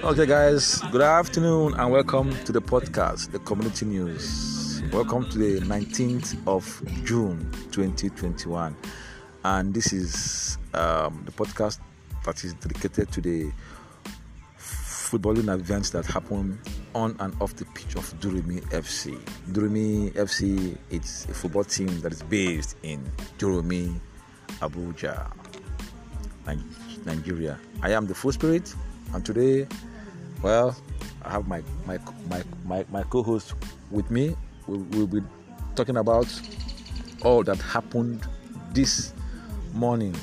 Okay, guys, good afternoon and welcome to the podcast, the community news. Welcome to the 19th of June 2021, and this is um, the podcast that is dedicated to the footballing events that happen on and off the pitch of Durumi FC. Durumi FC it's a football team that is based in Durumi, Abuja, Nigeria. I am the full spirit, and today well, I have my my my my, my co-host with me. We'll, we'll be talking about all that happened this morning.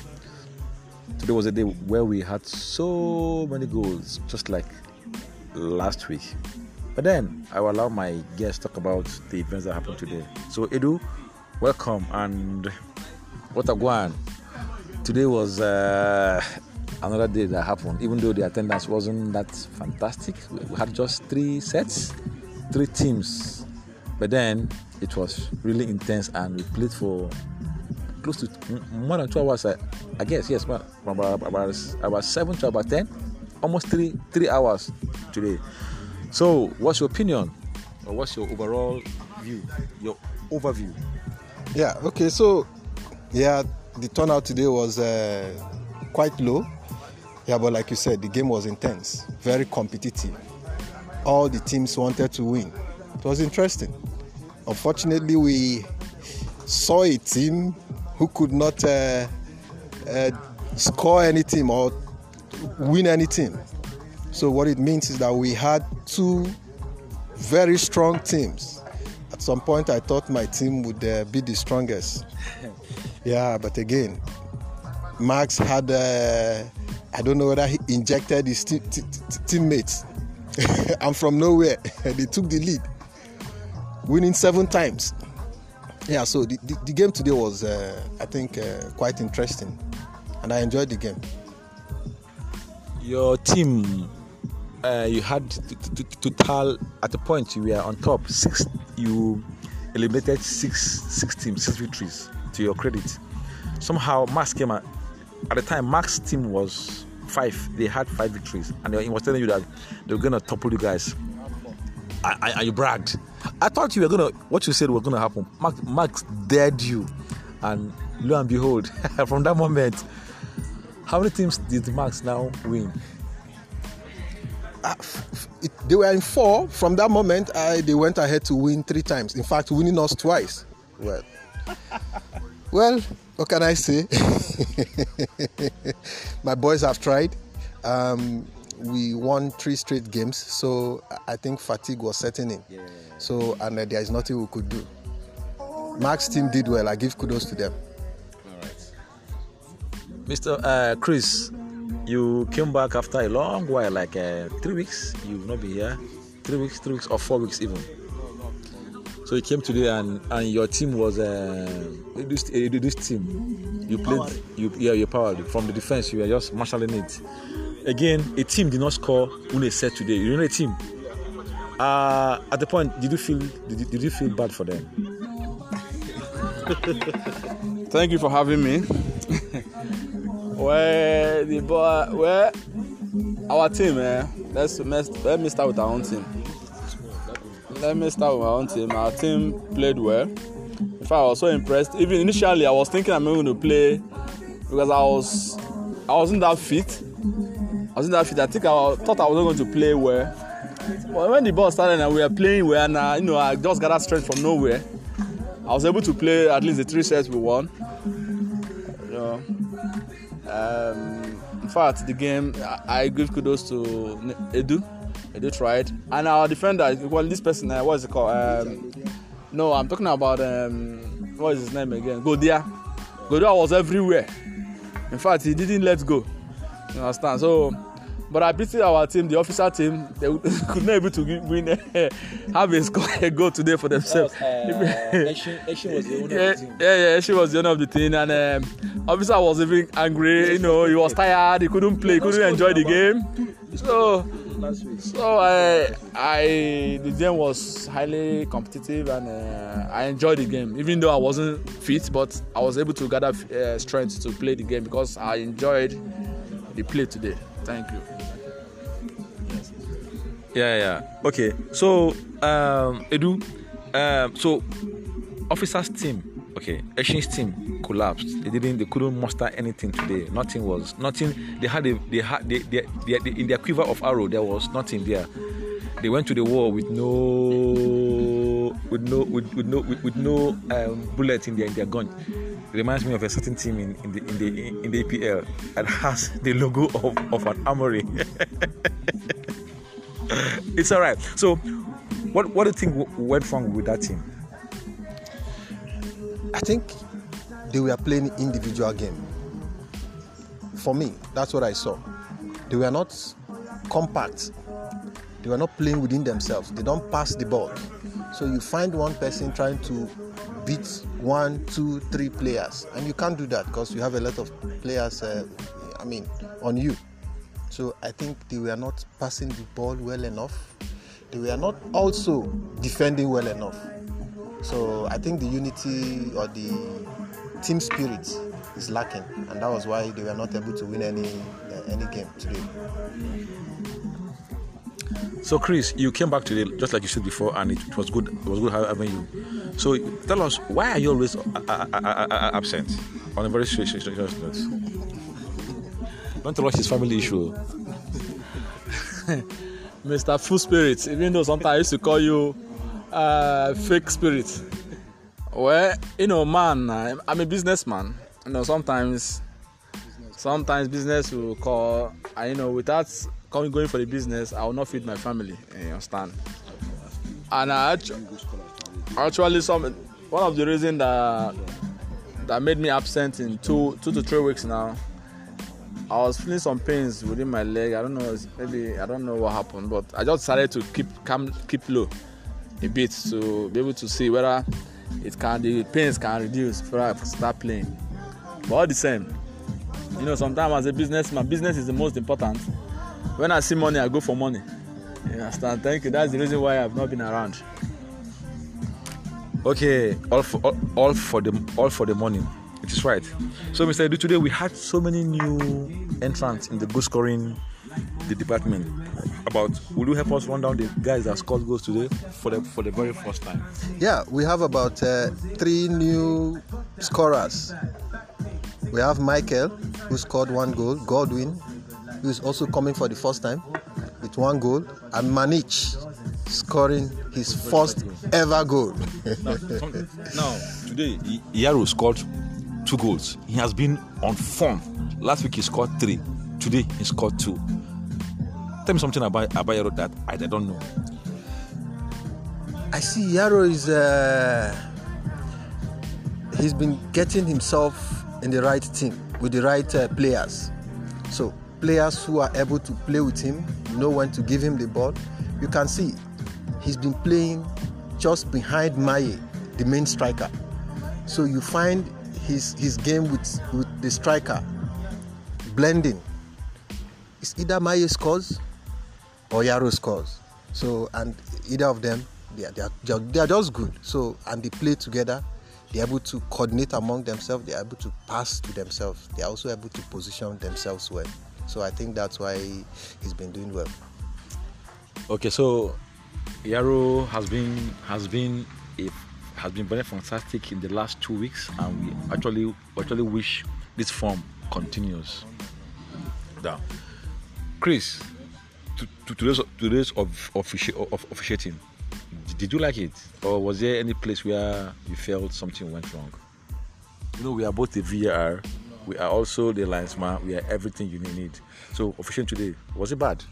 Today was a day where we had so many goals, just like last week. But then I will allow my guests talk about the events that happened today. So Edu, welcome and what a guan. Today was uh, another day that happened, even though the attendance wasn't that fantastic. We had just three sets, three teams, but then it was really intense and we played for close to more than two hours. I, I guess yes, about, about, about seven to about ten, almost three three hours today. So, what's your opinion, or what's your overall view, your overview? Yeah. Okay. So, yeah, the turnout today was uh, quite low yeah, but like you said, the game was intense, very competitive. All the teams wanted to win. It was interesting. Unfortunately, we saw a team who could not uh, uh, score anything or win anything. So what it means is that we had two very strong teams. At some point, I thought my team would uh, be the strongest. yeah, but again, Max had uh, I don't know whether he injected his t- t- t- teammates. from nowhere, they took the lead, winning seven times. Yeah, so the, the, the game today was, uh, I think, uh, quite interesting, and I enjoyed the game. Your team, uh, you had to, tell at the point you were on top. Six, you eliminated six, six teams, six victories. To your credit, somehow Max came at, the time. Max team was five. They had five victories, and he was telling you that they were gonna topple you guys. And you bragged. I thought you were gonna. What you said was gonna happen. Max, Max dared you, and lo and behold, from that moment, how many teams did Max now win? Uh, it, they were in four. From that moment, I, they went ahead to win three times. In fact, winning us twice. Well, well, what can I say? My boys have tried. Um, we won three straight games, so I think fatigue was setting in. Yeah. So, and uh, there is nothing we could do. Max team did well. I give kudos to them. All right. Mr. Uh, Chris, you came back after a long while, like uh, three weeks. You've not been here. Three weeks, three weeks, or four weeks even. So you came today and, and your team was uh, reduced, a reduced team. You played, you yeah, you're powered from the defense. You were just marshalling it. Again, a team did not score when they said today. You know a team. Uh, at the point, did you feel did you, did you feel bad for them? Thank you for having me. well, the boy, well, our team, eh, let's let me start with our own team let me start with my own team. Our team played well. In fact, I was so impressed. Even initially, I was thinking I'm going to play because I was I wasn't that fit. I wasn't that fit. I think I thought I wasn't going to play well. But when the ball started and we were playing well, and uh, you know, I just got that strength from nowhere. I was able to play at least the three sets we won. You know, um, in fact, the game I, I give kudos to Edu they tried. And our defender, well, this person, uh, what is it called? Um, no, I'm talking about um, what is his name again? Godia. Godia was everywhere. In fact, he didn't let go. You understand? So, but I pity our team, the officer team. They could not able to win, have a score a goal today for themselves. Was, uh, Eshin, was the owner yeah, of the team. Yeah, yeah, she was the owner of the team, and um, officer was even angry. You know, he was tired. He couldn't play. He couldn't enjoy the game. So last week. So I, I, the game was highly competitive and uh, I enjoyed the game. Even though I wasn't fit, but I was able to gather uh, strength to play the game because I enjoyed the play today. Thank you. Yeah, yeah. Okay. So, um, Edu, um, so officers team, okay, Eshin's team collapsed. They didn't, they couldn't muster anything today. Nothing was, nothing. They had a, they had, they, they, they, they in their quiver of arrow, there was nothing there. They went to the war with no, with no, with, with no, with, with no um, bullet in their in their gun. It reminds me of a certain team in, in the in the in the APL that has the logo of, of an armory. it's all right. So, what what do you think went wrong with that team? I think they were playing individual game. For me, that's what I saw. They were not compact. They were not playing within themselves. They don't pass the ball. So you find one person trying to beat one, two, three players, and you can't do that because you have a lot of players. Uh, I mean, on you. So I think they were not passing the ball well enough. They were not also defending well enough. So I think the unity or the team spirit is lacking, and that was why they were not able to win any uh, any game today. So, Chris, you came back today just like you said before, and it was good. It was good having you. So, tell us why are you always uh, uh, uh, absent? On a very serious serious note. Don't tell us his family issue. Mr. Full Spirit, even though sometimes I used to call you uh, fake spirit. Well, you know, man, I'm a businessman. You know, sometimes, sometimes business will call. I, you know, without coming going for the business, I will not feed my family. You understand? And I actu- actually, some one of the reason that that made me absent in two two to three weeks now. I was feeling some pains within my leg. I don't know, maybe I don't know what happened, but I just decided to keep calm, keep low a bit to be able to see whether it can the pains can reduce before I start playing. But all the same, you know, sometimes as a businessman, business is the most important. When I see money, I go for money. You understand? Thank you. That's the reason why I've not been around. Okay, all for all, all for the all for the money. It is right. So, Mr. Edu, today we had so many new entrants in the goal scoring the department. About will you help us run down the guys that scored goals today for the for the very first time? Yeah, we have about uh, three new scorers. We have Michael, who scored one goal, Godwin, who is also coming for the first time with one goal, and Manich scoring his first ever goal. Now, now today I- Yaro scored two goals. He has been on form. Last week he scored three. Today he scored two. Tell me something about about Yaro that I don't know. I see Yaro is uh, he's been getting himself in the right team with the right uh, players. So players who are able to play with him, know when to give him the ball. You can see he's been playing just behind Maye, the main striker. So you find his his game with with the striker blending. It's either Maye scores or Yaro scores. So and either of them, they are, they are, they are, just good. So and they play together. They're able to coordinate among themselves. They're able to pass to themselves. They're also able to position themselves well. So I think that's why he's been doing well. Okay, so Yaro has been has been a, has been very fantastic in the last two weeks, and we actually actually wish this form continues. Now, Chris, to, to today's today's of, offici- of officiating, did you like it, or was there any place where you felt something went wrong? You know, we are both the VAR, we are also the linesman, we are everything you need. So, officiating today, was it bad?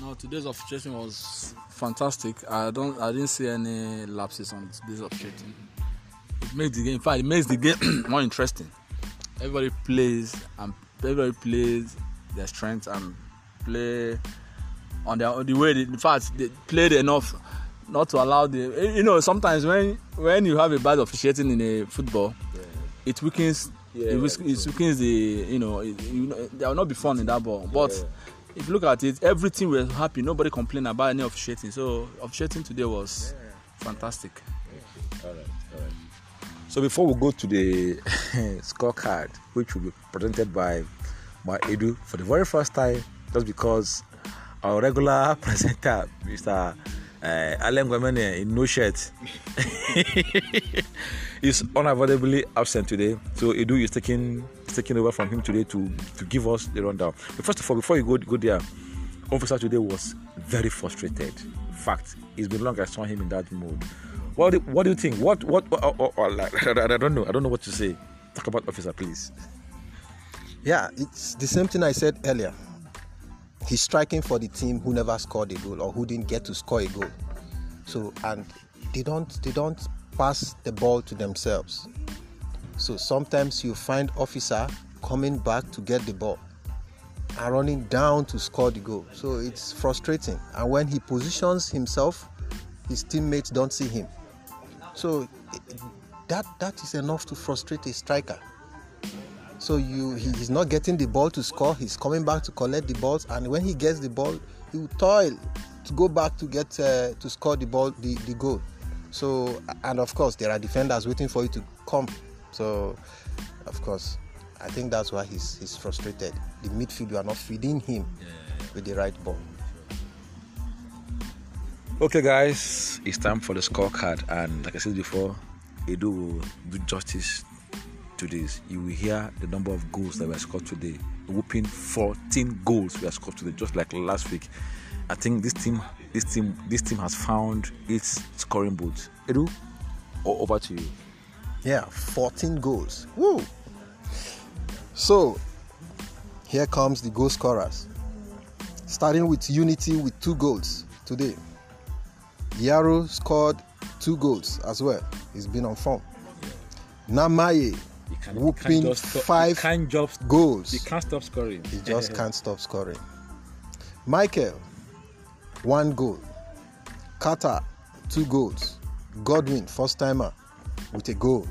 No, today's officiating was fantastic. I don't, I didn't see any lapses on today's officiating. It makes the game, in fact, it makes the game more interesting. Everybody plays and everybody plays their strengths and play on on the way. They, in fact, they played enough not to allow the. You know, sometimes when when you have a bad officiating in a football, it weakens. Yeah, it, weak- it weakens the. You know, it, you know, there will not be fun in that ball, but. If you look at it, everything was happy. Nobody complained about any officiating. So officiating today was fantastic. All right, all right. So before we go to the scorecard, which will be presented by my Edu for the very first time, just because our regular presenter, Mr. Uh, Alan Gwemene in no shirt. is unavoidably absent today. So Edu is taking taking over from him today to, to give us the rundown. But first of all, before you go go there, officer today was very frustrated. In fact, it's been long I saw him in that mood. What do, what do you think? What what? Like, I don't know. I don't know what to say. Talk about officer, please. Yeah, it's the same thing I said earlier. He's striking for the team who never scored a goal or who didn't get to score a goal. So and they don't they don't pass the ball to themselves. So sometimes you find officer coming back to get the ball and running down to score the goal. So it's frustrating. And when he positions himself, his teammates don't see him. So that that is enough to frustrate a striker. So you he, he's not getting the ball to score. He's coming back to collect the balls, and when he gets the ball, he will toil to go back to get uh, to score the ball the, the goal. So and of course there are defenders waiting for you to come. So of course I think that's why he's he's frustrated. The midfield you are not feeding him with the right ball. Okay, guys, it's time for the scorecard, and like I said before, Edu will do justice to this. You will hear the number of goals that were scored today. Whooping 14 goals were scored today, just like last week. I think this team, this team, this team has found its scoring boots. Edu, over to you. Yeah, 14 goals. Woo! So, here comes the goal scorers. Starting with Unity with two goals today. Yaro scored two goals as well. He's been on form. Namaye whooping five can't just, goals. He can't stop scoring. He just can't stop scoring. Michael, one goal. Carter, two goals. Godwin, first timer, with a goal.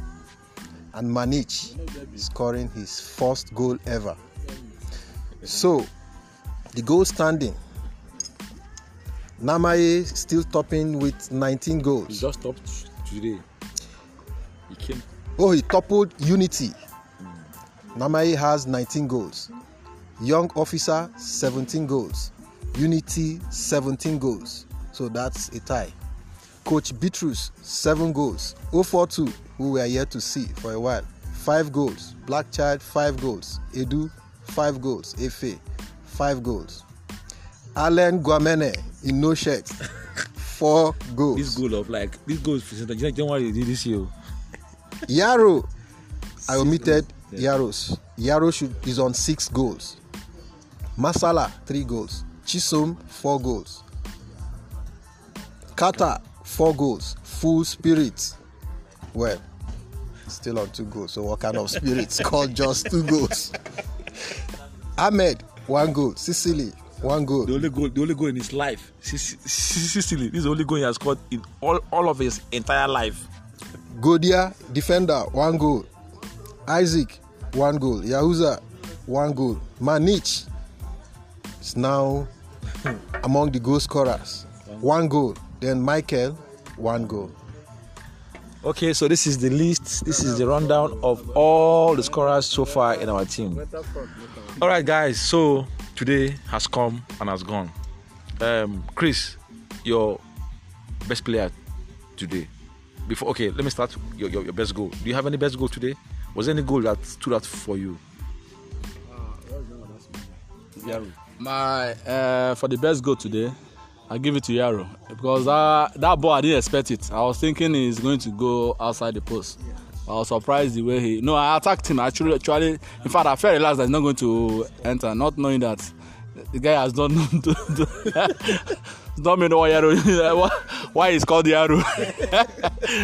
And Manich scoring his first goal ever. So, the goal standing Namaye still topping with 19 goals. He just topped today. He came. Oh, he toppled Unity. Namaye has 19 goals. Young Officer 17 goals. Unity 17 goals. So that's a tie. Coach Bitrus 7 goals. 042 who we are yet to see for a while. 5 goals. Black Child 5 goals. Edu 5 goals. Efe 5 goals. Allen Guamene in no shirt. Four goals. This goal of like this goal is January this year. Yaro, I omitted. Yaros. Yaro should, is on six goals. Masala three goals. Chisom four goals. Kata four goals. Full spirit. Well, still on two goals. So what kind of spirit called just two goals? Ahmed one goal. Sicily one goal. The only goal, the only goal in his life. Sicily. This is the only goal he has scored in all, all of his entire life. Godia, defender, one goal. Isaac, one goal. Yahuza, one goal. Manich is now among the goal scorers. One goal. Then Michael, one goal. Okay, so this is the list. This is the rundown of all the scorers so far in our team. All right, guys. So today has come and has gone. Um, Chris, your best player today. Before, okay, let me start. Your, your, your best goal. Do you have any best goal today? Was there any goal that stood out for you? My uh, for the best goal today, I give it to Yaro because that that ball I didn't expect it. I was thinking he's going to go outside the post. Yeah. I was surprised the way he. No, I attacked him. Actually, actually, in fact, I felt relaxed that he's not going to enter, not knowing that the guy has done. don't know why Yaro, why he's called Yaro.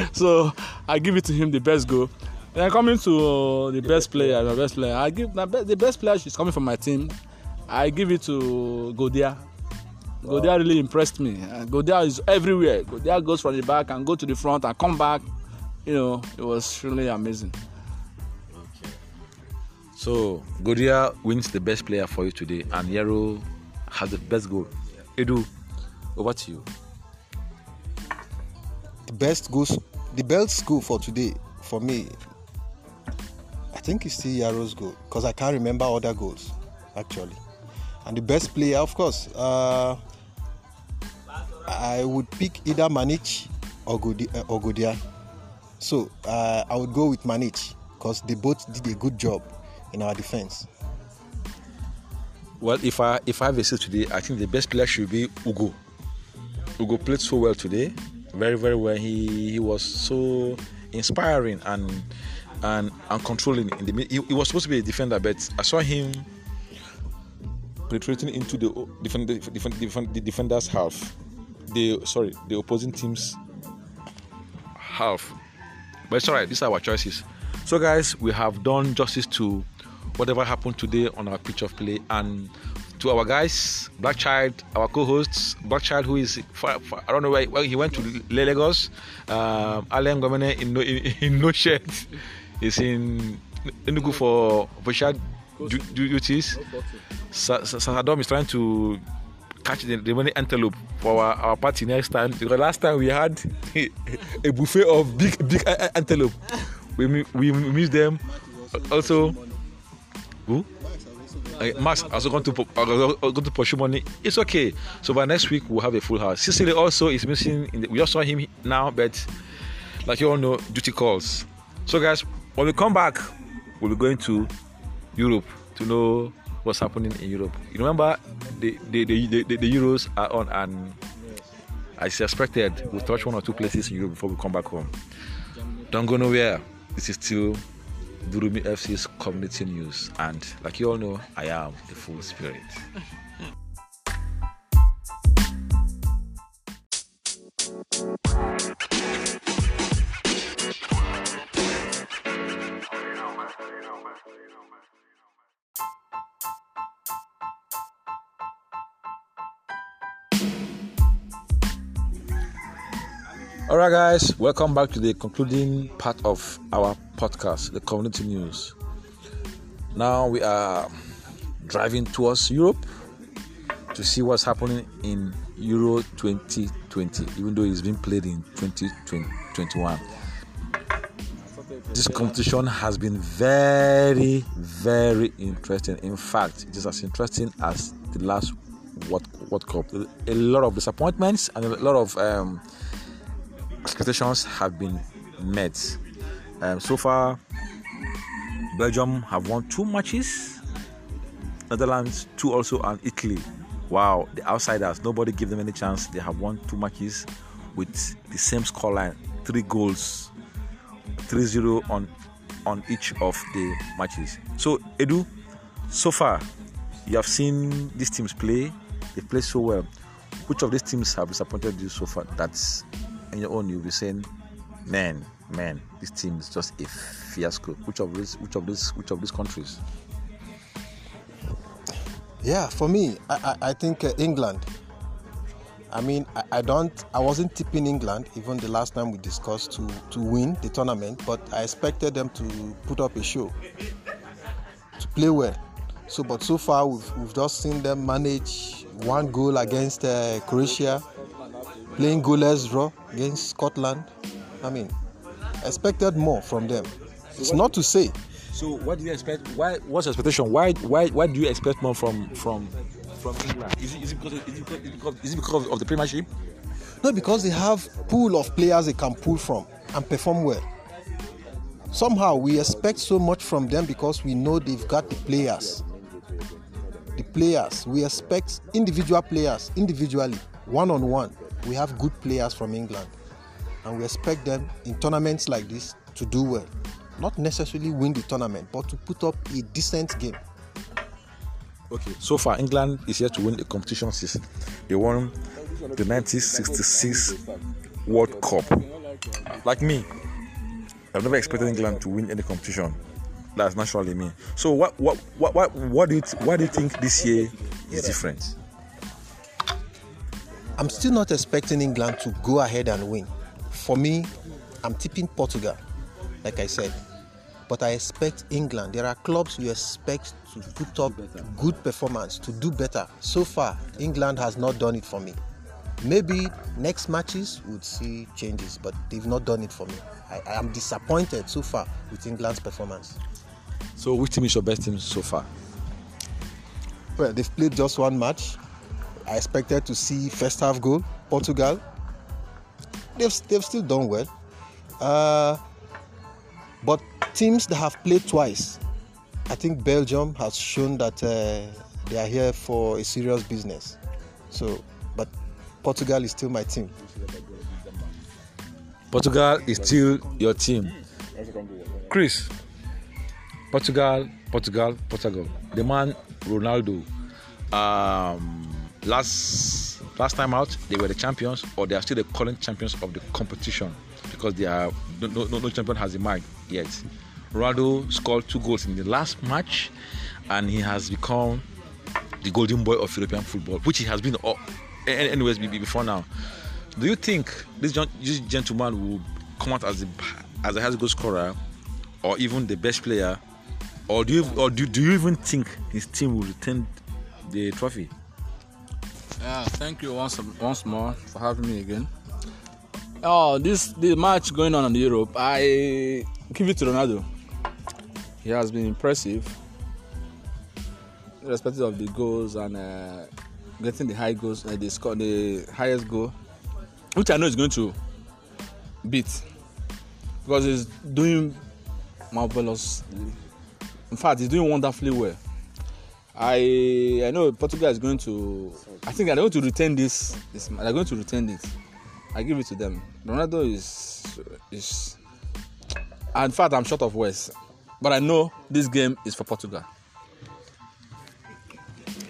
so I give it to him the best goal. Then coming to the best player, my best player, I give the best player. She's coming from my team. I give it to Godia. Wow. Godia really impressed me. Uh, Godia is everywhere. Godia goes from the back and go to the front and come back. You know, it was really amazing. So Godia wins the best player for you today, and Yaro has the best goal. Edu, over to you. The best goals, the best goal for today for me. I think it's still Yaro's goal because I can't remember other goals actually. And the best player, of course, uh, I would pick either Manich or uh, or Godia. So uh, I would go with Manich because they both did a good job in our defense. Well, if I if I have a say today, I think the best player should be Ugo. Ugo played so well today, very very well. He he was so inspiring and and and controlling in the. He, he was supposed to be a defender, but I saw him penetrating into the defend, defend, defend, the defender's half. The sorry, the opposing team's half. But it's alright. These are our choices. So, guys, we have done justice to whatever happened today on our pitch of play, and to our guys, Black Child, our co-hosts, Black Child, who is far, far, I don't know where, he went to Lagos. Um, Alain Gomene in no in, in no shirt. He's in Enugu for for shad du- du- duties. Sa- Sa- is trying to catch the, money antelope for our, our party next time because last time we had a buffet of big big antelope. We we miss them. Also, who? Uh, Max also going to going to pursue money. It's okay. So by next week we'll have a full house. Sicily also is missing. In the, we just saw him now, but like you all know, duty calls. So guys, when we come back, we'll be going to Europe to know what's happening in Europe. You remember the the, the, the, the, the Euros are on and as expected, we'll touch one or two places in Europe before we come back home. Don't go nowhere. This is still Durumi FC's community news, and like you all know, I am the full spirit. All right, guys, welcome back to the concluding part of our podcast, the community news. Now we are driving towards Europe to see what's happening in Euro 2020, even though it's been played in 2021. This competition has been very, very interesting. In fact, it is as interesting as the last World, World Cup. A lot of disappointments and a lot of um, expectations have been met. Um, so far, Belgium have won two matches, Netherlands two also, and Italy. Wow, the outsiders, nobody gave them any chance. They have won two matches with the same scoreline, three goals, 3-0 on on each of the matches. So Edu, so far you have seen these teams play. They play so well. Which of these teams have disappointed you so far? That's in your own. You'll be saying, man, man, this team is just a fiasco. Which of these? Which of these? Which of these countries? Yeah, for me, I, I, I think uh, England. I mean, I, I don't, I wasn't tipping England even the last time we discussed to to win the tournament, but I expected them to put up a show, to play well. So, but so far we've we've just seen them manage one goal against uh, Croatia, playing goalless draw against Scotland. I mean, expected more from them. It's not to say So, what do you expect? Why? What's your expectation? Why? Why? Why do you expect more from from from England? Is it, is it because of, is it because, is it because, is it because of the Premiership? No, because they have pool of players they can pull from and perform well. Somehow we expect so much from them because we know they've got the players. The players we expect individual players individually, one on one. We have good players from England, and we expect them in tournaments like this to do well. Not necessarily win the tournament, but to put up a decent game. Okay. So far, England is here to win the competition. Since they won the 1966 World Cup. Like me, I've never expected England to win any competition. That's naturally me. So, what, what, what, what, what do you, why do you think this year is different? I'm still not expecting England to go ahead and win. For me, I'm tipping Portugal, like I said. But I expect England. There are clubs you expect to put up good performance, to do better. So far, England has not done it for me. Maybe next matches would see changes, but they've not done it for me. I, I am disappointed so far with England's performance. So, which team is your best team so far? Well, they've played just one match. I expected to see first half goal. Portugal. They've they've still done well. Uh, but teams that have played twice, I think Belgium has shown that uh, they are here for a serious business. So, but Portugal is still my team. Portugal is still your team. Chris, Portugal, Portugal, Portugal. The man Ronaldo. Um, last last time out, they were the champions, or they are still the current champions of the competition because they are no no, no champion has emerged yet. Ronaldo scored two goals in the last match, and he has become the golden boy of European football, which he has been all, anyways before now. Do you think this, this gentleman will come out as the as a highest goal scorer, or even the best player, or do you or do, do you even think his team will retain the trophy? Yeah, thank you once once more for having me again. Oh, this the match going on in Europe, I give it to Ronaldo. He has been impressive, irrespective of the goals and uh, getting the high goals, uh, the score, the highest goal, which I know is going to beat because he's doing marvelously. In fact, he's doing wonderfully well. I I know Portugal is going to. I think they're going to retain this. this they're going to retain it. I give it to them. Ronaldo is is. In fact, I'm short of words, but I know this game is for Portugal.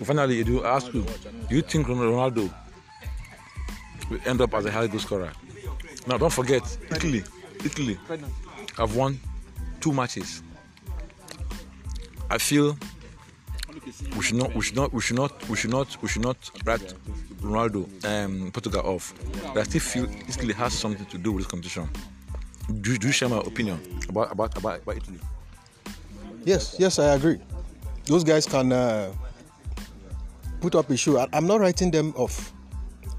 Finally, do ask you: Do you think Ronaldo will end up as a high goal scorer? Now, don't forget Italy. Italy have won two matches. I feel we should not we should not we should not we should not we should not write Ronaldo um, Portugal off. But I still feel Italy has something to do with this competition. Do, do you share my opinion about about about, about Italy? Yes, yes, I agree. Those guys can uh, put up a show. I, I'm not writing them off.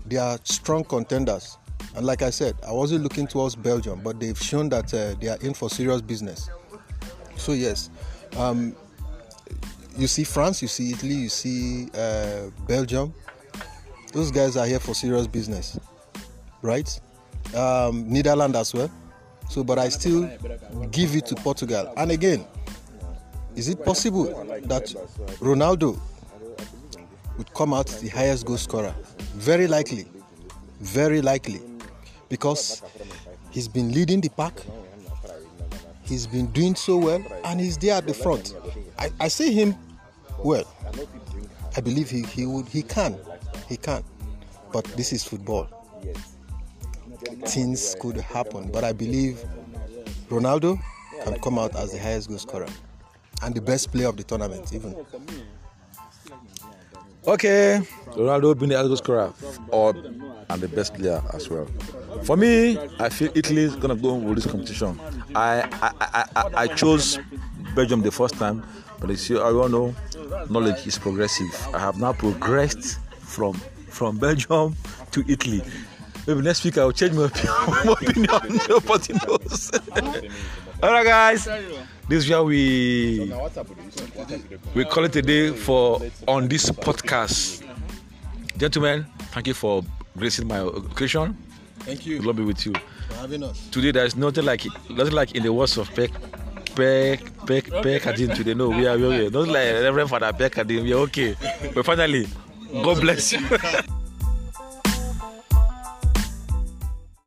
They are strong contenders. And like I said, I wasn't looking towards Belgium, but they've shown that uh, they are in for serious business. So yes, um, you see France, you see Italy, you see uh, Belgium. Those guys are here for serious business, right? Um, Netherlands as well. So, but I still give it to Portugal. And again, is it possible that Ronaldo would come out the highest goal scorer? Very likely, very likely, because he's been leading the pack. He's been doing so well, and he's there at the front. I, I see him well. I believe he, he would he can. He can. But this is football. Things could happen. But I believe Ronaldo can come out as the highest goal scorer. And the best player of the tournament, even. Okay. Ronaldo being the highest goal scorer or and the best player as well. For me, I feel Italy is gonna go with this competition. I I, I, I, I chose Belgium the first time, but as you all know, knowledge is progressive. I have now progressed from from Belgium to Italy. Maybe next week I'll change my opinion. Nobody knows. All right, guys. This is where we we call it a day for on this podcast. Gentlemen, thank you for gracing my occasion. Thank you. Love be with you. For having us. Today there is nothing like it, nothing like in the words of Peck Peck Peck Peck Adin today. No, we are we are not like Reverend Father Peck Adin. We are okay. But finally, God bless you.